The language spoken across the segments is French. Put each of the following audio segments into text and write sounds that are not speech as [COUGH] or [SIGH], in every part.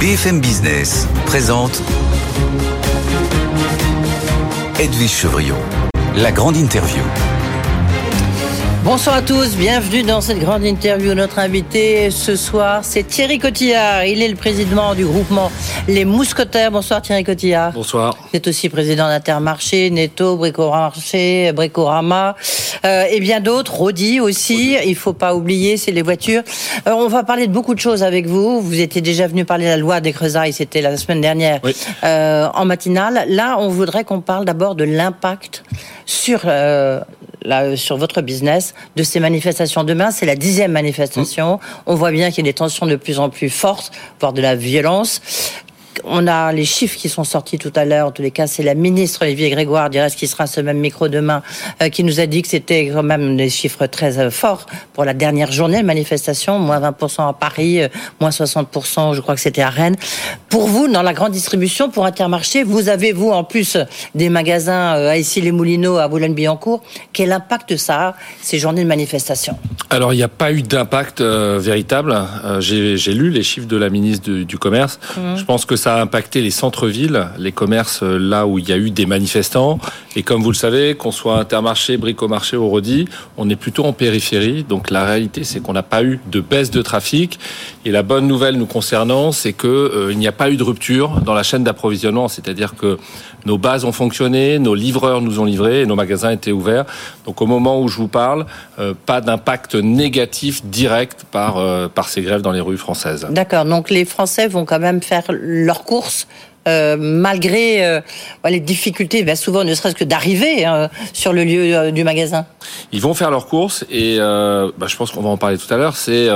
BFM Business présente Edwige Chevriot, la grande interview. Bonsoir à tous, bienvenue dans cette grande interview. Notre invité ce soir, c'est Thierry Cotillard. Il est le président du groupement Les Mousquetaires. Bonsoir Thierry Cotillard. Bonsoir. Vous êtes aussi président d'Intermarché, Netto, Bricomarché, Bricorama euh, et bien d'autres. Rodi aussi. Il faut pas oublier, c'est les voitures. Euh, on va parler de beaucoup de choses avec vous. Vous étiez déjà venu parler de la loi des creusailles, c'était la semaine dernière Oui. euh, en matinale. Là, on voudrait qu'on parle d'abord de l'impact sur la- sur votre business de ces manifestations. Demain, c'est la dixième manifestation. On voit bien qu'il y a des tensions de plus en plus fortes, voire de la violence. On a les chiffres qui sont sortis tout à l'heure. En tous les cas, c'est la ministre Olivier Grégoire, dirait qui sera à ce même micro demain, euh, qui nous a dit que c'était quand même des chiffres très euh, forts pour la dernière journée de manifestation. Moins 20% à Paris, euh, moins 60%, je crois que c'était à Rennes. Pour vous, dans la grande distribution, pour Intermarché, vous avez, vous, en plus des magasins à Issy-les-Moulineaux, à Boulogne-Billancourt. Quel impact ça a, ces journées de manifestation? Alors, il n'y a pas eu d'impact véritable. J'ai lu les chiffres de la ministre du, du Commerce. Je pense que ça a impacté les centres-villes, les commerces euh, là où il y a eu des manifestants. Et comme vous le savez, qu'on soit Intermarché, Bricomarché ou Rodi, on est plutôt en périphérie. Donc la réalité, c'est qu'on n'a pas eu de baisse de trafic. Et la bonne nouvelle nous concernant, c'est que euh, n'y a pas eu de rupture dans la chaîne d'approvisionnement. C'est-à-dire que nos bases ont fonctionné, nos livreurs nous ont livrés et nos magasins étaient ouverts. Donc au moment où je vous parle, euh, pas d'impact négatif direct par, par ces grèves dans les rues françaises. D'accord, donc les Français vont quand même faire leurs courses euh, malgré euh, les difficultés, ben, souvent ne serait-ce que d'arriver hein, sur le lieu euh, du magasin. Ils vont faire leurs courses et bah, je pense qu'on va en parler tout à l'heure. C'est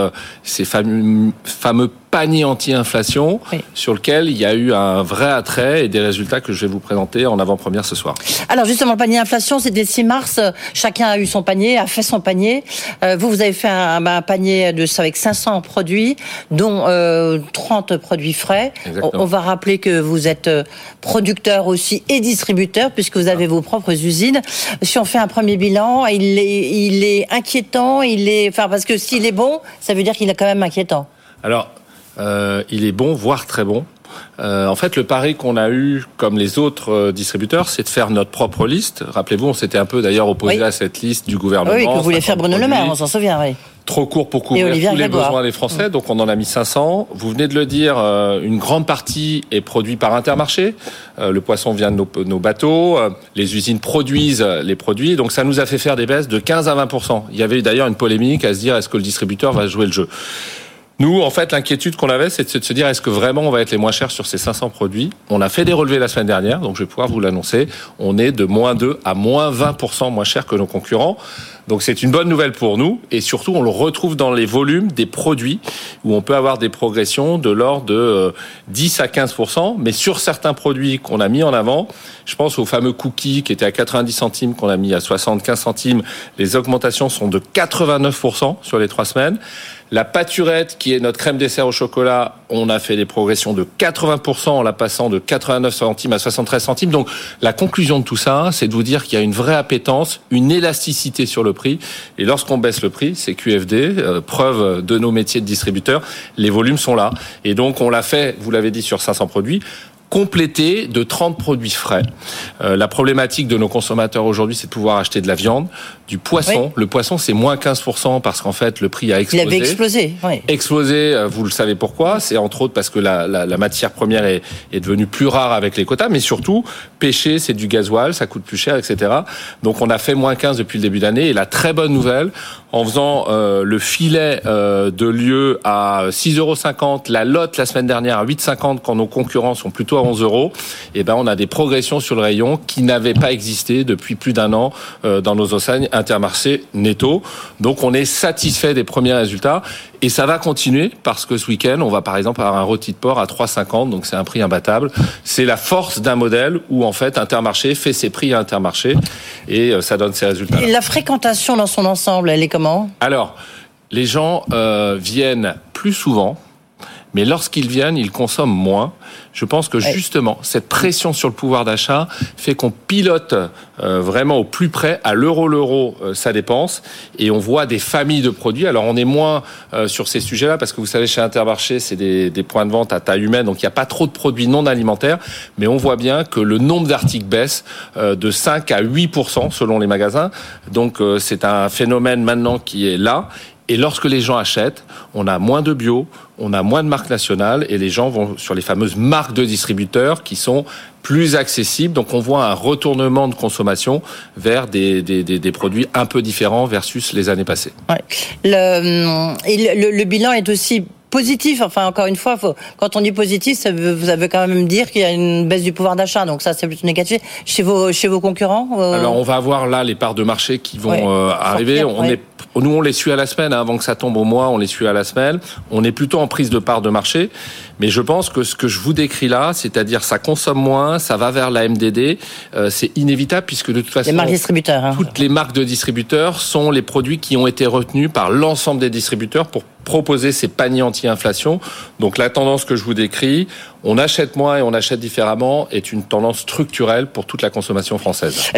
ces fameux, fameux paniers anti-inflation Oui. sur lequel il y a eu un vrai attrait et des résultats que je vais vous présenter en avant-première ce soir. Alors justement, le panier inflation, c'était le 6 mars. euh, Chacun a eu son panier, a fait son panier. Euh, vous, vous avez fait un, un panier de avec 500 produits, dont euh, 30 produits frais. On, Exactement. on va rappeler que vous êtes euh, producteur aussi et distributeur, puisque vous avez vos propres usines. Si on fait un premier bilan, il est, il est inquiétant. Il est, enfin, parce que s'il est bon, ça veut dire qu'il est quand même inquiétant. Alors, euh, il est bon, voire très bon. Euh, en fait, le pari qu'on a eu, comme les autres euh, distributeurs, c'est de faire notre propre liste. Rappelez-vous, on s'était un peu d'ailleurs opposé Oui. à cette liste du gouvernement. oui, que voulait 50 faire Bruno Le Maire, on s'en souvient, oui. trop court pour couvrir tous les Grégoire. besoins des Français, donc on en a mis 500. Vous venez de le dire, euh, une grande partie est produite par Intermarché. Euh, le poisson vient de nos, nos bateaux, euh, les usines produisent euh, les produits, donc ça nous a fait faire des baisses de 15 à 20% Il y avait d'ailleurs une polémique à se dire est-ce que le distributeur va jouer le jeu? Nous, en fait, l'inquiétude qu'on avait, c'est de se dire est-ce que vraiment on va être les moins chers sur ces 500 produits? On a fait des relevés la semaine dernière, donc je vais pouvoir vous l'annoncer. On est de moins 2 à moins 20% moins cher que nos concurrents. Donc c'est une bonne nouvelle pour nous et surtout on le retrouve dans les volumes des produits où on peut avoir des progressions de l'ordre de euh, 10 à 15%. Mais sur certains produits qu'on a mis en avant, je pense aux fameux cookies qui étaient à 90 centimes qu'on a mis à 75 centimes. Les augmentations sont de 89% sur les trois semaines. La pâturette, qui est notre crème dessert au chocolat, on a fait des progressions de 80% en la passant de 89 centimes à 73 centimes. Donc, la conclusion de tout ça, c'est de vous dire qu'il y a une vraie appétence, une élasticité sur le prix. Et lorsqu'on baisse le prix, c'est QFD, euh, preuve de nos métiers de distributeur, les volumes sont là. Et donc, on l'a fait, vous l'avez dit, sur 500 produits complété de 30 produits frais. Euh, la problématique de nos consommateurs aujourd'hui, c'est de pouvoir acheter de la viande, du poisson. Oui. Le poisson, c'est moins 15% parce qu'en fait, le prix a Il explosé. avait explosé, oui. Explosé, euh, vous le savez pourquoi. C'est entre autres parce que la, la, la matière première est, est devenue plus rare avec les quotas, mais surtout, pêcher, c'est du gasoil, ça coûte plus cher, etc. Donc on a fait moins 15 depuis le début d'année. Et la très bonne nouvelle, en faisant euh, le filet euh, de lieu à 6,50 euros, la lotte la semaine dernière à 8,50 quand nos concurrents sont plutôt à 11 euros, et ben on a des progressions sur le rayon qui n'avaient pas existé depuis plus d'un an euh, dans nos enseignes Intermarché Netto. Donc on est satisfait des premiers résultats et ça va continuer parce que ce week-end on va par exemple avoir un rôti de porc à 3,50 donc c'est un prix imbattable. C'est la force d'un modèle où en fait Intermarché fait ses prix à Intermarché et ça donne ses résultats. Et la fréquentation dans son ensemble, elle est Alors, les gens euh, viennent plus souvent, mais lorsqu'ils viennent, ils consomment moins. Je pense que justement, cette pression sur le pouvoir d'achat fait qu'on pilote euh, vraiment au plus près, à l'euro l'euro, euh, sa dépense, et on voit des familles de produits. Alors on est moins euh, sur ces sujets-là, parce que vous savez, chez Intermarché, c'est des, des points de vente à taille humaine, donc il n'y a pas trop de produits non alimentaires, mais on voit bien que le nombre d'articles baisse de 5 à 8% selon les magasins. Donc c'est un phénomène maintenant qui est là et lorsque les gens achètent, on a moins de bio, on a moins de marques nationales et les gens vont sur les fameuses marques de distributeurs qui sont plus accessibles. Donc on voit un retournement de consommation vers des, des, des, produits un peu différents versus les années passées. Ouais. Le, le, le bilan est aussi positif. Enfin, encore une fois, faut, quand on dit positif, ça veut, vous avez quand même dire qu'il y a une baisse du pouvoir d'achat. Donc ça, c'est plutôt négatif. Chez vos, chez vos concurrents euh, Alors, on va avoir là les parts de marché qui vont euh, arriver. on est, nous, on les suit à la semaine. Hein, avant que ça tombe au mois, on les suit à la semaine. On est plutôt en prise de part de marché. Mais je pense que ce que je vous décris là, c'est-à-dire ça consomme moins, ça va vers la MDD, euh, c'est inévitable puisque de toute façon, les marques distributeurs, hein. toutes les marques de distributeurs sont les produits qui ont été retenus par l'ensemble des distributeurs pour proposer ces paniers anti-inflation. Donc la tendance que je vous décris, on achète moins et on achète différemment est une tendance structurelle pour toute la consommation française.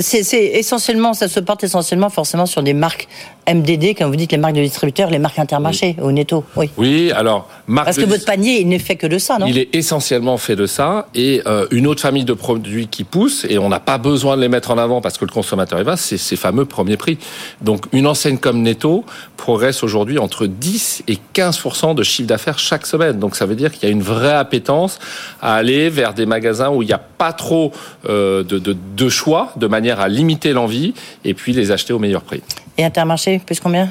C'est essentiellement, ça se porte essentiellement forcément sur des marques MDD, comme vous dites, les marques de distributeurs, les marques intermarchés, au netto. Oui. Oui, alors parce que votre panier, il n'est fait que de ça, non? Il est essentiellement fait de ça et euh, une autre famille de produits qui pousse et on n'a pas besoin de les mettre en avant parce que le consommateur y va, c'est ces fameux premiers prix. Donc une enseigne comme Netto progresse aujourd'hui entre 10 et 15 de chiffre d'affaires chaque semaine. Donc ça veut dire qu'il y a une vraie appétence à aller vers des magasins où il n'y a pas trop euh, de, de, de choix, de manière à limiter l'envie et puis les acheter au meilleur prix. Et Intermarché, plus combien?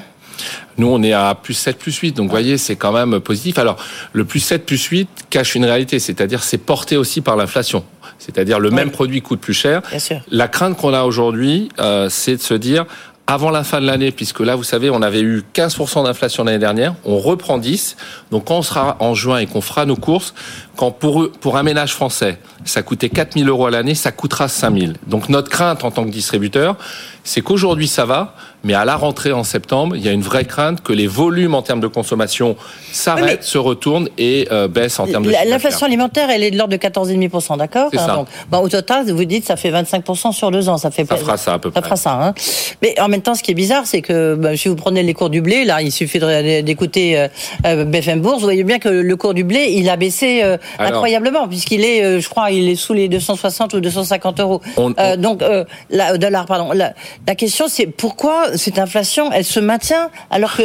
Nous, on est à plus 7, plus 8. Donc, vous voyez, c'est quand même positif. Alors, le plus 7, plus 8 cache une réalité. C'est-à-dire, c'est porté aussi par l'inflation. C'est-à-dire, le même produit coûte plus cher. Bien sûr. La crainte qu'on a aujourd'hui, euh, c'est de se dire, avant la fin de l'année, puisque là, vous savez, on avait eu 15% d'inflation l'année dernière, on reprend 10. Donc, quand on sera en juin et qu'on fera nos courses, quand pour, pour un ménage français, ça coûtait 4 000 euros à l'année, ça coûtera 5 000. Donc, notre crainte en tant que distributeur, c'est qu'aujourd'hui, ça va, mais à la rentrée en septembre, il y a une vraie crainte que les volumes en termes de consommation s'arrêtent, se retournent et euh, baissent en termes de L'inflation alimentaire, elle est de l'ordre de 14,5%, d'accord hein, bon, Au total, vous dites, ça fait 25% sur deux ans. Ça, fait ça fera ça à peu près. Ça fera ça. Hein. Mais en même temps, ce qui est bizarre, c'est que ben, si vous prenez les cours du blé, là, il suffit d'écouter euh, euh BFM Bourse, vous voyez bien que le cours du blé, il a baissé euh, incroyablement, puisqu'il est, euh, je crois, il est sous les 260 ou 250 euros. On, on... donc, la, dollars, pardon. La, la question, c'est pourquoi cette inflation elle se maintient alors que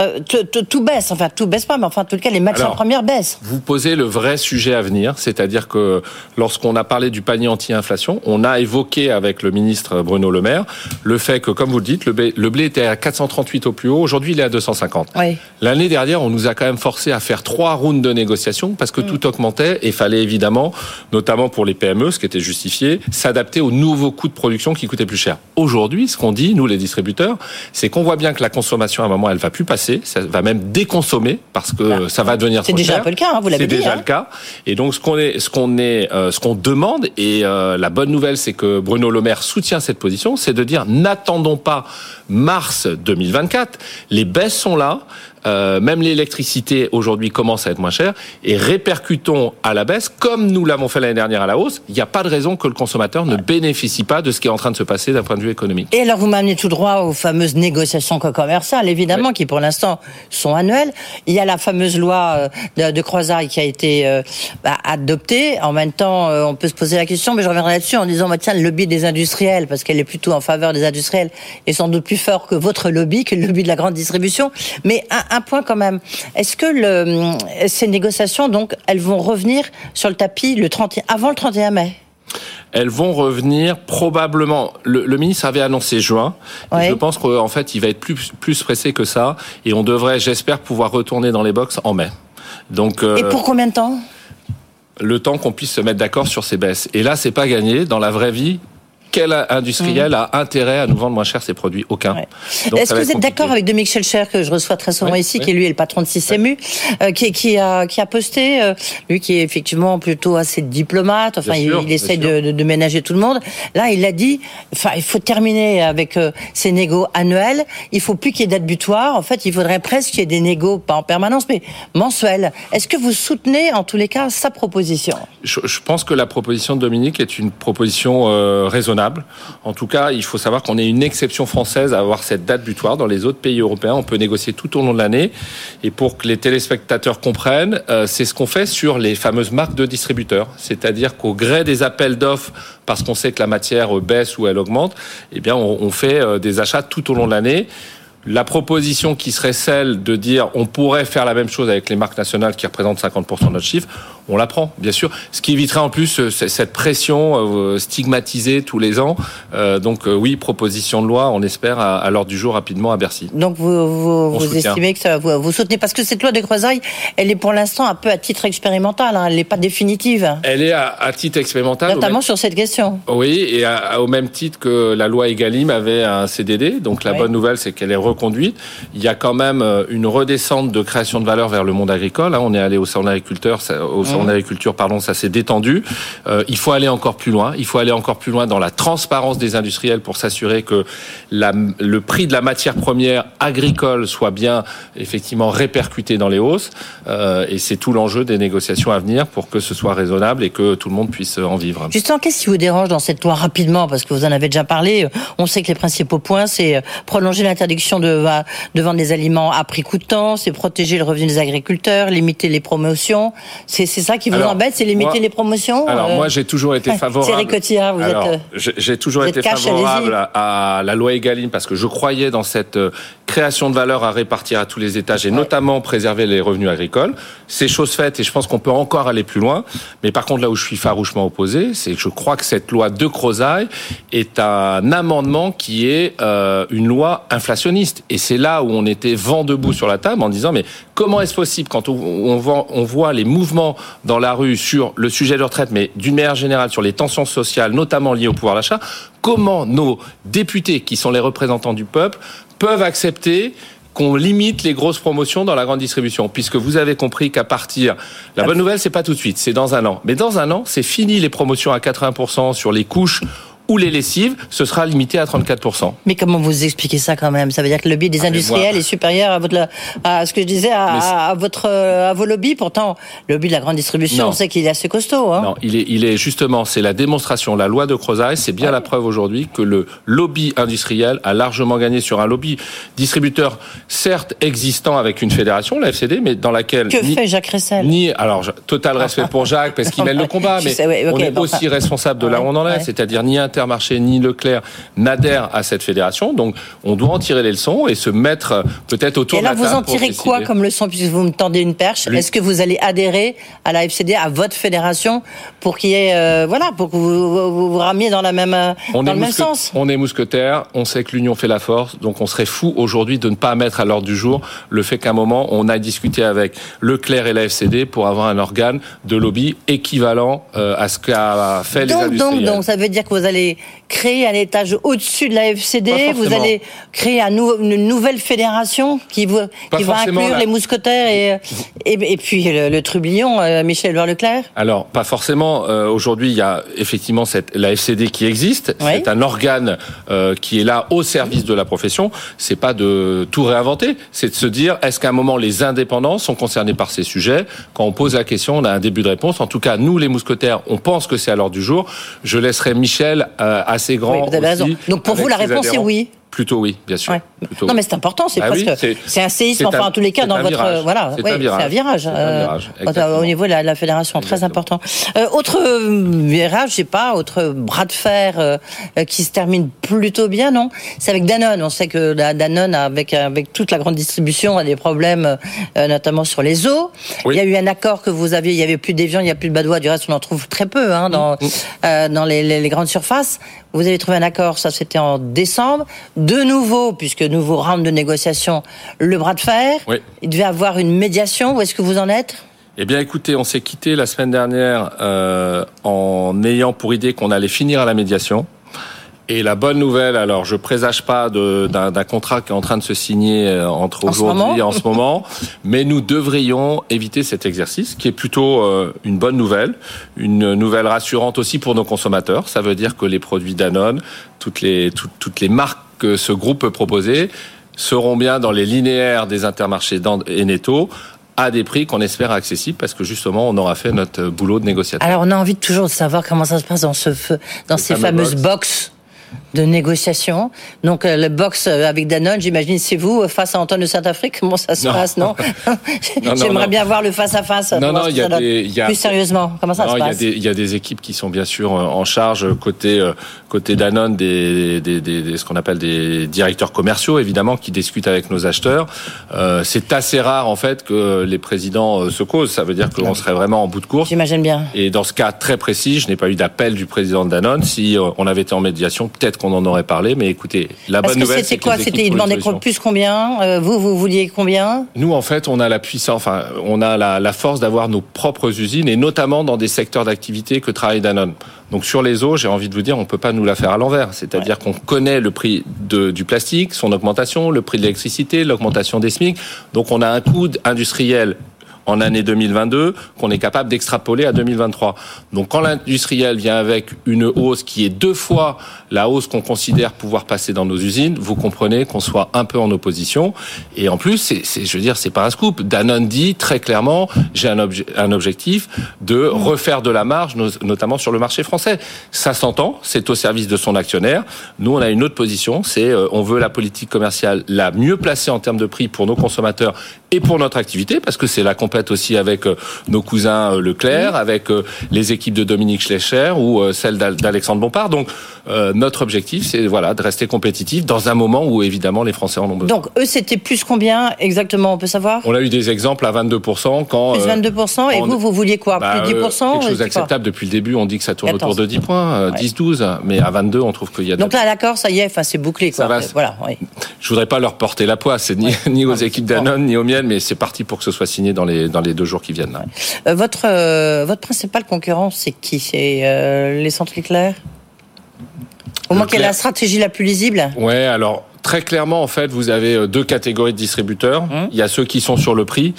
euh, tout baisse. Enfin, tout baisse pas, mais enfin, en tout cas, les matières premières baissent. Vous posez le vrai sujet à venir, c'est-à-dire que lorsqu'on a parlé du panier anti-inflation, on a évoqué avec le ministre Bruno Le Maire le fait que, comme vous le dites, le blé, était à 438 au plus haut. Aujourd'hui, il est à 250. Oui. L'année dernière, on nous a quand même forcé à faire trois rounds de négociations parce que mm. tout augmentait et fallait évidemment, notamment pour les PME, ce qui était justifié, s'adapter aux nouveaux coûts de production qui coûtaient plus cher. Aujourd'hui, ce qu'on dit, nous les distributeurs, c'est qu'on voit bien que la consommation à un moment elle va plus passer, ça va même déconsommer parce que ça va devenir C'est déjà un peu le cas, hein, vous l'avez dit. C'est déjà hein. le cas. Et donc ce qu'on est, ce qu'on est, euh, ce qu'on demande et euh, la bonne nouvelle c'est que Bruno Le Maire soutient cette position, c'est de dire n'attendons pas mars 2024, les baisses sont là. Euh, même l'électricité aujourd'hui commence à être moins chère et répercutons à la baisse comme nous l'avons fait l'année dernière à la hausse. Il n'y a pas de raison que le consommateur ne bénéficie pas de ce qui est en train de se passer d'un point de vue économique. Et alors vous m'amenez tout droit aux fameuses négociations commerciales, évidemment, qui pour l'instant sont annuelles. Il y a la fameuse loi euh, de, de Croisard qui a été euh, bah, adoptée. En même temps, on peut se poser la question, mais je reviendrai là-dessus en disant, bah, tiens, le lobby des industriels, parce qu'elle est plutôt en faveur des industriels, est sans doute plus fort que votre lobby, que le lobby de la grande distribution. Mais un, un point quand même. Est-ce que le, ces négociations, donc, elles vont revenir sur le tapis le 30, avant le 31 mai? Elles vont revenir probablement. Le, le ministre avait annoncé juin. Oui. Je pense qu'en fait, il va être plus, plus pressé que ça. Et on devrait, j'espère, pouvoir retourner dans les box en mai. Donc, euh, et pour combien de temps? Le temps qu'on puisse se mettre d'accord sur ces baisses. Et là, c'est pas gagné. Dans la vraie vie, quel industriel a intérêt à nous vendre moins cher ses produits Aucun. Est-ce que vous êtes d'accord avec Dominique Schelcher, que je reçois très souvent ici, qui lui est le patron de Système euh, qui, qui, a, qui a posté, euh, lui qui est effectivement plutôt assez diplomate, enfin il, essaie de, de, ménager tout le monde. Là, il a dit, enfin il faut terminer avec euh, ces négos annuels, il faut plus qu'il y ait date butoir, en fait il faudrait presque qu'il y ait des négos, pas en permanence, mais mensuels. Est-ce que vous soutenez en tous les cas sa proposition? Je, je, pense que la proposition de Dominique est une proposition euh, En tout cas, il faut savoir qu'on est une exception française à avoir cette date butoir. Dans les autres pays européens, on peut négocier tout au long de l'année. Et pour que les téléspectateurs comprennent, euh, c'est ce qu'on fait sur les fameuses marques de distributeurs. C'est-à-dire qu'au gré des appels d'offres, parce qu'on sait que la matière baisse ou elle augmente, eh bien, on, on fait euh, des achats tout au long de l'année. La proposition qui serait celle de dire on pourrait faire la même chose avec les marques nationales qui représentent 50% de notre chiffre, on la prend, bien sûr. Ce qui éviterait en plus euh, cette pression euh, stigmatisée tous les ans. Euh, donc oui, proposition de loi, on espère à, l'ordre du jour rapidement à Bercy. Donc vous, vous, estimez que ça, vous, vous, soutenez parce que cette loi de croisailles, elle est pour l'instant un peu à titre expérimental, hein, elle n'est pas définitive. Elle est à, titre expérimental. Notamment sur cette question. Oui, et au même titre que la loi Egalim avait un CDD. Donc la bonne nouvelle, c'est qu'elle est conduite. Il y a quand même euh, une redescente de création de valeur vers le monde agricole. Hein. On est allé au salon d'agriculture, au salon mmh. d'agriculture, pardon, ça s'est détendu. Euh, il faut aller encore plus loin. Il faut aller encore plus loin dans la transparence des industriels pour s'assurer que la, le prix de la matière première agricole soit bien effectivement répercuté dans les hausses. Euh, et c'est tout l'enjeu des négociations à venir pour que ce soit raisonnable et que tout le monde puisse en vivre. Justement, qu'est-ce qui vous dérange dans cette loi rapidement? Parce que vous en avez déjà parlé. On sait que les principaux points, c'est prolonger l'interdiction de, de vendre des aliments à prix coûtant, c'est protéger le revenu des agriculteurs, limiter les promotions. C'est ça qui vous embête, c'est limiter les promotions Alors euh, moi, j'ai toujours été favorable. Thierry vous alors, êtes. J'ai toujours été favorable à, la loi Egaline parce que je croyais dans cette euh, création de valeur à répartir à tous les étages et notamment préserver les revenus agricoles. C'est chose faite et je pense qu'on peut encore aller plus loin. Mais par contre, là où je suis farouchement opposé, c'est que je crois que cette loi de Crozaille est un amendement qui est euh, une loi inflationniste. Et c'est là où on était vent debout sur la table en disant mais comment est-ce possible quand on, voit, les mouvements dans la rue sur le sujet de retraite, mais d'une manière générale sur les tensions sociales, notamment liées au pouvoir d'achat, comment nos députés, qui sont les représentants du peuple, peuvent accepter qu'on limite les grosses promotions dans la grande distribution, puisque vous avez compris qu'à partir, la bonne nouvelle, c'est pas tout de suite, c'est dans un an. Mais dans un an, c'est fini les promotions à 80% sur les couches ou les lessives, ce sera limité à 34%. Mais comment vous expliquez ça quand même? Ça veut dire que le lobby des ah, industriels est supérieur à, votre, à ce que je disais, à, votre, à vos lobbies. Pourtant, le lobby de la grande distribution, on sait qu'il est assez costaud. Hein. Non, il est, il est justement, c'est la démonstration, la loi de Crozaille, c'est bien la preuve aujourd'hui que le lobby industriel a largement gagné sur un lobby distributeur, certes existant avec une fédération, la FCD, mais dans laquelle... Que fait Jacques Ressel? Ni, alors, total respect pour Jacques, parce qu'il mène le [LAUGHS] combat, mais on est aussi responsable de là où on en est, c'est-à-dire ni Intermarché ni Leclerc n'adhèrent à cette fédération. Donc, on doit en tirer les leçons et se mettre peut-être autour de la table. Et là, vous en tirez quoi comme leçon puisque vous me tendez une perche? Est-ce que vous allez adhérer à la FCD, à votre fédération, pour qu'il y ait, euh, voilà, pour que vous vous, ramiez dans la même, euh, dans le même sens? On est mousquetaires. On sait que l'union fait la force. Donc, on serait fou aujourd'hui de ne pas mettre à l'ordre du jour le fait qu'à un moment, on a discuté avec Leclerc et la FCD pour avoir un organe de lobby équivalent euh, à ce qu'a fait les industriels. Donc, donc, ça veut dire que vous allez créer un étage au-dessus de la FCD Vous allez créer une nouvelle fédération qui, va inclure les mousquetaires et, et, puis le, trublion, euh, Michel Loire-Leclerc Alors, pas forcément. Euh, aujourd'hui, il y a effectivement cette, la FCD qui existe. C'est un organe euh, qui est là au service de la profession. C'est pas de tout réinventer. C'est de se dire, est-ce qu'à un moment, les indépendants sont concernés par ces sujets? Quand on pose la question, on a un début de réponse. En tout cas, nous, les mousquetaires, on pense que c'est à l'ordre du jour. Je laisserai Michel assez grand. vous avez raison. Donc pour vous, la réponse est oui. Plutôt oui, bien sûr. Non, mais c'est important, c'est bah presque, c'est un séisme, enfin, en tous les cas, dans votre, voilà, c'est un virage. Un virage, euh, au niveau de la, fédération, très important. Euh, autre virage, je sais pas, autre bras de fer qui se termine plutôt bien, non? C'est avec Danone. On sait que Danone, avec avec toute la grande distribution, a des problèmes, notamment sur les eaux. Il y a eu un accord que vous aviez, il y avait plus d'évian, il y a plus de badois. Du reste, on en trouve très peu, hein, dans mm, mm. dans les, les grandes surfaces. Vous avez trouvé un accord, ça c'était en décembre. De nouveau, puisque nouveau round de négociation, le bras de fer. Il devait avoir une médiation. Où est-ce que vous en êtes? Eh bien, écoutez, on s'est quitté la semaine dernière euh, en ayant pour idée qu'on allait finir à la médiation. Et la bonne nouvelle, alors je présage pas d'un contrat qui est en train de se signer euh, entre aujourd'hui et en ce moment, [LAUGHS] mais nous devrions éviter cet exercice, qui est plutôt euh, une bonne nouvelle, une nouvelle rassurante aussi pour nos consommateurs. Ça veut dire que les produits Danone, toutes les toutes, les marques que ce groupe peut proposer seront bien dans les linéaires des intermarchés et Netto à des prix qu'on espère accessibles parce que justement on aura fait notre boulot de négociateur. Alors on a envie toujours de savoir comment ça se passe dans ce dans ces fameuses box de négociation. Donc euh, le box euh, avec Danone, j'imagine c'est vous euh, face à Antoine de Saint-Afrique? [LAUGHS] Comment ça se passe Non, [LAUGHS] [LAUGHS] J'aimerais bien voir le face à face. Non, non, il y a des, plus sérieusement. Comment ça se passe? Il y, a des équipes qui sont bien sûr en charge côté côté Danone des, des, des, ce qu'on appelle des directeurs commerciaux évidemment qui discutent avec nos acheteurs. c'est assez rare en fait que les présidents se causent. Ça veut dire qu'on serait vraiment en bout de course. J'imagine bien. Et dans ce cas très précis, je n'ai pas eu d'appel du président de Danone. Si on avait été en médiation, peut-être qu'on en aurait parlé, mais écoutez, la bonne nouvelle, c'était quoi C'était il demandait plus combien euh, Vous, vous vouliez combien Nous, en fait, on a la puissance, enfin, on a la, la force d'avoir nos propres usines et notamment dans des secteurs d'activité que travaille Danone. Donc sur les eaux, j'ai envie de vous dire, on peut pas nous la faire à l'envers. C'est-à-dire qu'on connaît le prix de, du plastique, son augmentation, le prix de l'électricité, l'augmentation des SMIC. Donc on a un coût industriel en année 2022 qu'on est capable d'extrapoler à 2023. Donc quand l'industriel vient avec une hausse qui est deux fois la hausse qu'on considère pouvoir passer dans nos usines, vous comprenez qu'on soit un peu en opposition. Et en plus, je veux dire, c'est pas un scoop. Danone dit très clairement, j'ai un, objectif de refaire de la marge, notamment sur le marché français. Ça s'entend, c'est au service de son actionnaire. Nous, on a une autre position, c'est euh, on veut la politique commerciale la mieux placée en termes de prix pour nos consommateurs et pour notre activité, parce que c'est la complète aussi avec euh, nos cousins euh, Leclerc, avec euh, les équipes de Dominique Schlecher ou celle d'Alexandre Bompard. Donc notre objectif, c'est voilà de rester compétitif dans un moment où évidemment les Français en ont besoin. Donc eux, c'était plus combien exactement On peut savoir? On a eu des exemples à 22% quand plus 22% et vous, vous vouliez quoi? Bah, Plus 10% Quelque chose d'acceptable depuis le début. On dit que ça tourne autour de 10 points, 10-12, mais à 22, on trouve qu'il y a. Donc là, d'accord, ça y est, enfin c'est bouclé. Quoi. Ça va, voilà. Oui. Je voudrais pas leur porter la poisse, [LAUGHS] ni aux équipes Danone ni aux miennes, mais c'est parti pour que ce soit signé dans les dans les deux jours qui viennent. Euh, votre euh, votre principal concurrent, c'est qui? C'est euh, les centres éclairs Au moins quelle est la stratégie la plus lisible? Ouais, alors très clairement, en fait, vous avez deux catégories de distributeurs. Hum. Il y a ceux qui sont sur le prix,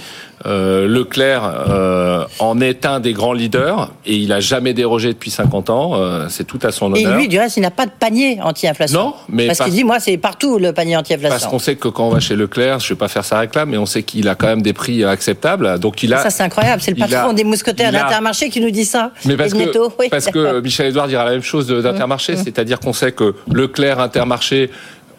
euh, Leclerc euh, en est un des grands leaders et il a jamais dérogé depuis 50 ans. Euh, c'est tout à son honneur. Et lui, du reste, il n'a pas de panier anti-inflation. Non, mais parce, qu'il dit moi, c'est partout le panier anti-inflation. Parce qu'on sait que quand on va chez Leclerc, je vais pas faire sa réclame, mais on sait qu'il a quand même des prix acceptables. Donc il a. Ça c'est incroyable. C'est le patron des mousquetaires d'Intermarché qui nous dit ça. Mais parce que parce que [LAUGHS] Michel Edouard dira la même chose d'Intermarché, mmh. c'est-à-dire qu'on sait que Leclerc, Intermarché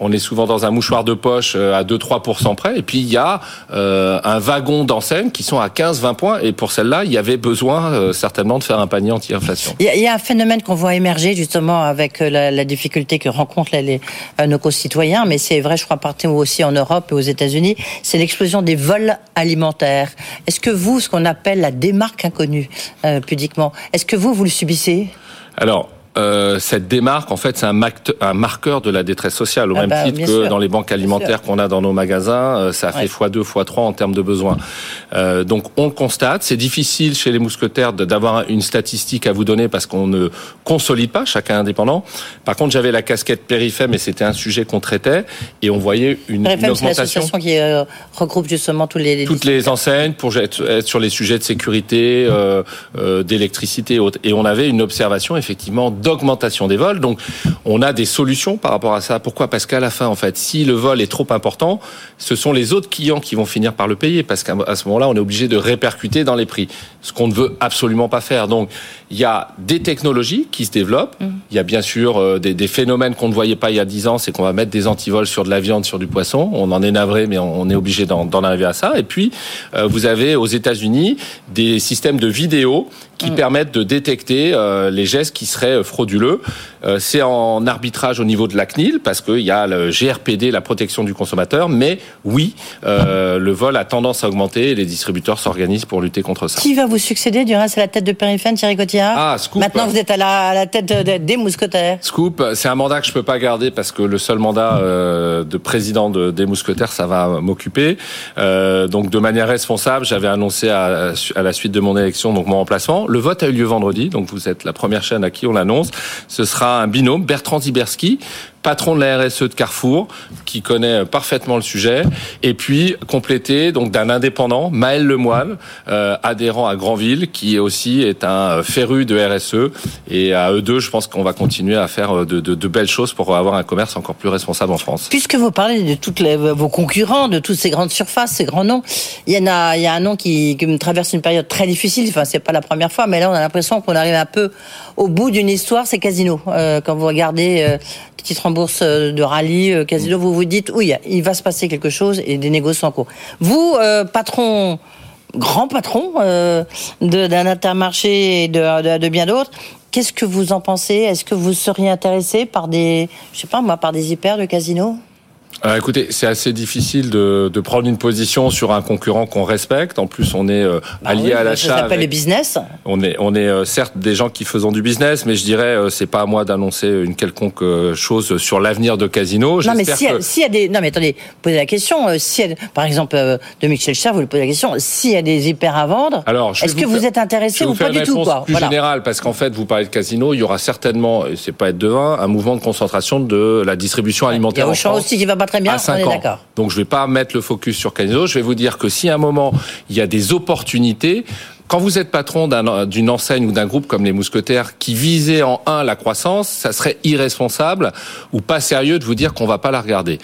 on est souvent dans un mouchoir de poche euh, à 2-3% près. Et puis il y a euh, un wagon d'enseignes qui sont à 15-20 points. Et pour celle-là, il y avait besoin euh, certainement de faire un panier anti-inflation. Il y, a un phénomène qu'on voit émerger justement avec la, difficulté que rencontrent les, nos concitoyens, mais c'est vrai, je crois, partout aussi en Europe et aux États-Unis, c'est l'explosion des vols alimentaires. Est-ce que vous, ce qu'on appelle la démarque inconnue, pudiquement, est-ce que vous, vous le subissez? Alors, euh, cette démarque, en fait, c'est un, un, marqueur de la détresse sociale, au ah même bah, titre que dans les banques alimentaires qu'on a dans nos magasins, euh, ça fait x2, x3 en termes de besoins. Euh, donc on le constate, c'est difficile chez les mousquetaires d'avoir une statistique à vous donner parce qu'on ne consolide pas, chacun indépendant. Par contre, j'avais la casquette Périfem et c'était un sujet qu'on traitait et on voyait une, une augmentation. l'association qui euh, regroupe justement tous les, toutes les enseignes pour être, sur les sujets de sécurité, d'électricité et, et on avait une observation effectivement d'augmentation des vols. Donc, on a des solutions par rapport à ça. Pourquoi? Parce qu'à la fin, en fait, si le vol est trop important, ce sont les autres clients qui vont finir par le payer, parce qu'à ce moment-là, on est obligé de répercuter dans les prix, ce qu'on ne veut absolument pas faire. Donc, il y a des technologies qui se développent. Mmh. Il y a bien sûr euh, des, phénomènes qu'on ne voyait pas il y a 10 ans, c'est qu'on va mettre des antivols sur de la viande, sur du poisson. On en est navré, mais on est obligé d'en arriver à ça. Et puis, euh, vous avez aux États-Unis des systèmes de vidéo qui mmh. permettent de détecter euh, les gestes qui seraient frauduleux. Euh, c'est en arbitrage au niveau de la CNIL parce qu'il y a le GRPD, la protection du consommateur. Mais oui, euh, le vol a tendance à augmenter et les distributeurs s'organisent pour lutter contre ça. Qui va vous succéder? Du reste à la tête de Périfène, Thierry Cotillard Ah, Scoop. Maintenant, vous êtes à la, tête des mousquetaires. Scoop, c'est un mandat que je peux pas garder parce que le seul mandat euh, de président des mousquetaires, ça va m'occuper. donc, de manière responsable, j'avais annoncé à, à, la suite de mon élection donc mon remplacement. Le vote a eu lieu vendredi, donc vous êtes la première chaîne à qui on l'annonce. annonce. Ce sera un binôme, Bertrand Ziberski, patron de la RSE de Carrefour, qui connaît parfaitement le sujet, et puis complété donc d'un indépendant, Maël Lemoine, euh, adhérent à Granville, qui aussi est un féru de RSE. Et à eux deux, je pense qu'on va continuer à faire de, belles choses pour avoir un commerce encore plus responsable en France. Puisque vous parlez de toutes vos concurrents, de toutes ces grandes surfaces, ces grands noms, il y en a, il y a un nom qui, me traverse une période très difficile. Enfin, c'est pas la première fois, mais là, on a l'impression qu'on arrive un peu au bout d'une histoire. C'est Casino. Euh, quand vous regardez euh, titre en bourse euh, de rallye, euh, Casino, vous vous dites, oui, il va se passer quelque chose et des négociations en cours. Vous, euh, patron, grand patron euh, d'un intermarché et de, de, de bien d'autres, qu'est-ce que vous en pensez? Est-ce que vous seriez intéressé par des, je sais pas moi, par des hyper de Casino? Euh, écoutez, c'est assez difficile de, de, prendre une position sur un concurrent qu'on respecte. En plus, on est euh, bah allié oui, à l'achat. Ça s'appelle le business. On est, on est euh, certes des gens qui faisons du business, mais je dirais euh, c'est pas à moi d'annoncer une quelconque chose sur l'avenir de Casino. Non, mais s'il que... si y, a des, non mais attendez, posez la question. Si y a, par exemple, de Michel Cher, vous lui posez la question. S'il y a des hyper à vendre, alors est-ce que vous, êtes intéressé ou pas du tout quoi? plus voilà. général, parce qu'en fait, vous parlez de Casino, il y aura certainement, et c'est pas être devin, un mouvement de concentration de la distribution alimentaire. Il y a Auchan aussi qui va pas très bien. À 5 ans. Donc je vais pas mettre le focus sur Casino. Je vais vous dire que si à un moment il y a des opportunités, quand vous êtes patron d'une un, enseigne ou d'un groupe comme les Mousquetaires qui visait en un la croissance, ça serait irresponsable ou pas sérieux de vous dire qu'on va pas la regarder.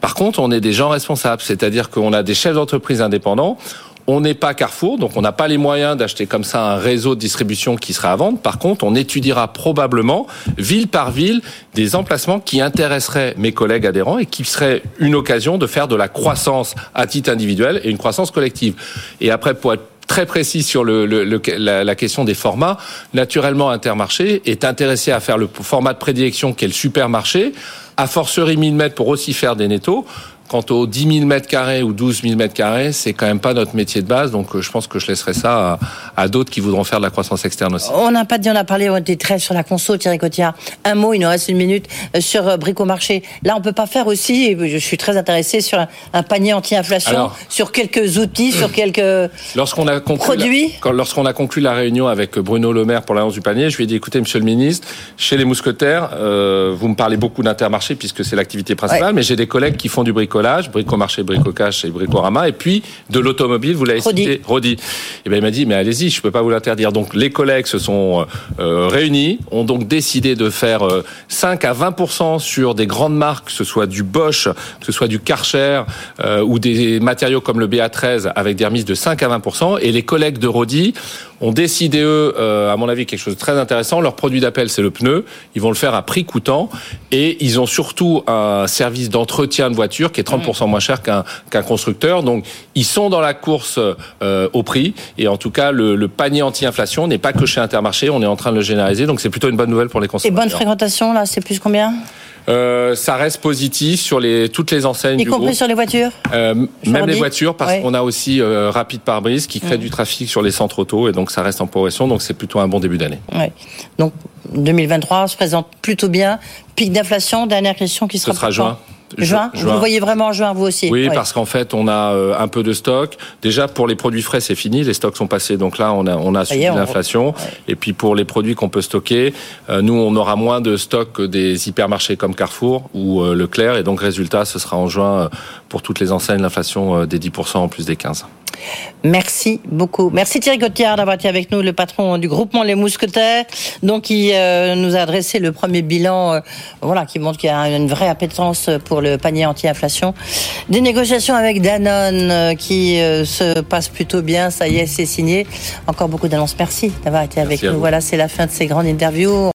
Par contre, on est des gens responsables, c'est-à-dire qu'on a des chefs d'entreprise indépendants. On n'est pas Carrefour, donc on n'a pas les moyens d'acheter comme ça un réseau de distribution qui sera à vendre. Par contre, on étudiera probablement, ville par ville, des emplacements qui intéresseraient mes collègues adhérents et qui seraient une occasion de faire de la croissance à titre individuel et une croissance collective. Et après, pour être très précis sur la, question des formats. Naturellement, Intermarché est intéressé à faire le format de prédilection qui est le supermarché, à forcerie 1000 mètres pour aussi faire des nettos. Quant aux 10 000 mètres carrés ou 12 000 mètres carrés, c'est quand même pas notre métier de base. Donc, je pense que je laisserai ça à, à d'autres qui voudront faire de la croissance externe aussi. On n'a pas dit, on a parlé, on était très sur la conso, Thierry Cotillard. Un mot, il nous reste une minute, euh, sur Bricomarché. Là, on peut pas faire aussi, et je suis très intéressé sur un, un panier anti-inflation, sur quelques outils, sur quelques [CLEARS THROAT] lorsqu'on a conclu produits. Lorsqu'on a conclu la réunion avec Bruno Le Maire pour l'annonce du panier, je lui ai dit, écoutez, monsieur le ministre, chez les mousquetaires, euh, vous me parlez beaucoup d'intermarché puisque c'est l'activité principale, ouais. mais j'ai des collègues qui font du bricolage, bricomarché, bricocash et bricorama, et puis de l'automobile, vous l'avez cité, Rodi. Et ben il m'a dit, mais allez-y, je peux pas vous l'interdire. Donc les collègues se sont euh, réunis, ont donc décidé de faire euh, 5 à 20% sur des grandes marques, que ce soit du Bosch, que ce soit du Karcher euh, ou des matériaux comme le BA13 avec des remises de 5 à 20% Et les collègues de Rodi ont décidé eux, euh, à mon avis, quelque chose de très intéressant. Leur produit d'appel, c'est le pneu. Ils vont le faire à prix coûtant et ils ont surtout un service d'entretien de voiture qui est 30 moins cher qu'un qu'un constructeur. Donc, ils sont dans la course euh, au prix. Et en tout cas, le, le panier anti-inflation n'est pas que chez Intermarché. On est en train de le généraliser. Donc, c'est plutôt une bonne nouvelle pour les consommateurs. Et bonne fréquentation, là, c'est plus combien? Euh, ça reste positif sur les toutes les enseignes. Y du compris groupe. sur les voitures. Euh, même les voitures, parce ouais. qu'on a aussi euh, Rapide Pare-Brise qui crée mmh. du trafic sur les centres auto et donc ça reste en progression. Donc c'est plutôt un bon début d'année. Ouais. Donc 2023 se présente plutôt bien. Pic d'inflation. Dernière question qui sera. Ce sera juin. Juin, juin, Vous voyez vraiment en juin, vous aussi Oui, ouais. parce qu'en fait, on a euh, un peu de stock. Déjà, pour les produits frais, c'est fini. Les stocks sont passés. Donc là, on a, on a subi l'inflation. Ouais. Et puis, pour les produits qu'on peut stocker, euh, nous, on aura moins de stock que des hypermarchés comme Carrefour ou euh, Leclerc. Et donc, résultat, ce sera en juin pour toutes les enseignes, l'inflation des 10% en plus des 15%. Merci beaucoup. Merci Thierry Gauthier d'avoir été avec nous, le patron du groupement Les Mousquetaires, donc qui euh, nous a adressé le premier bilan, euh, voilà, qui montre qu'il y a une vraie appétence pour le panier anti-inflation. Des négociations avec Danone euh, qui se passent plutôt bien, ça y est, c'est signé. Encore beaucoup d'annonces. Merci d'avoir été avec Merci nous. Voilà, c'est la fin de ces grandes interviews.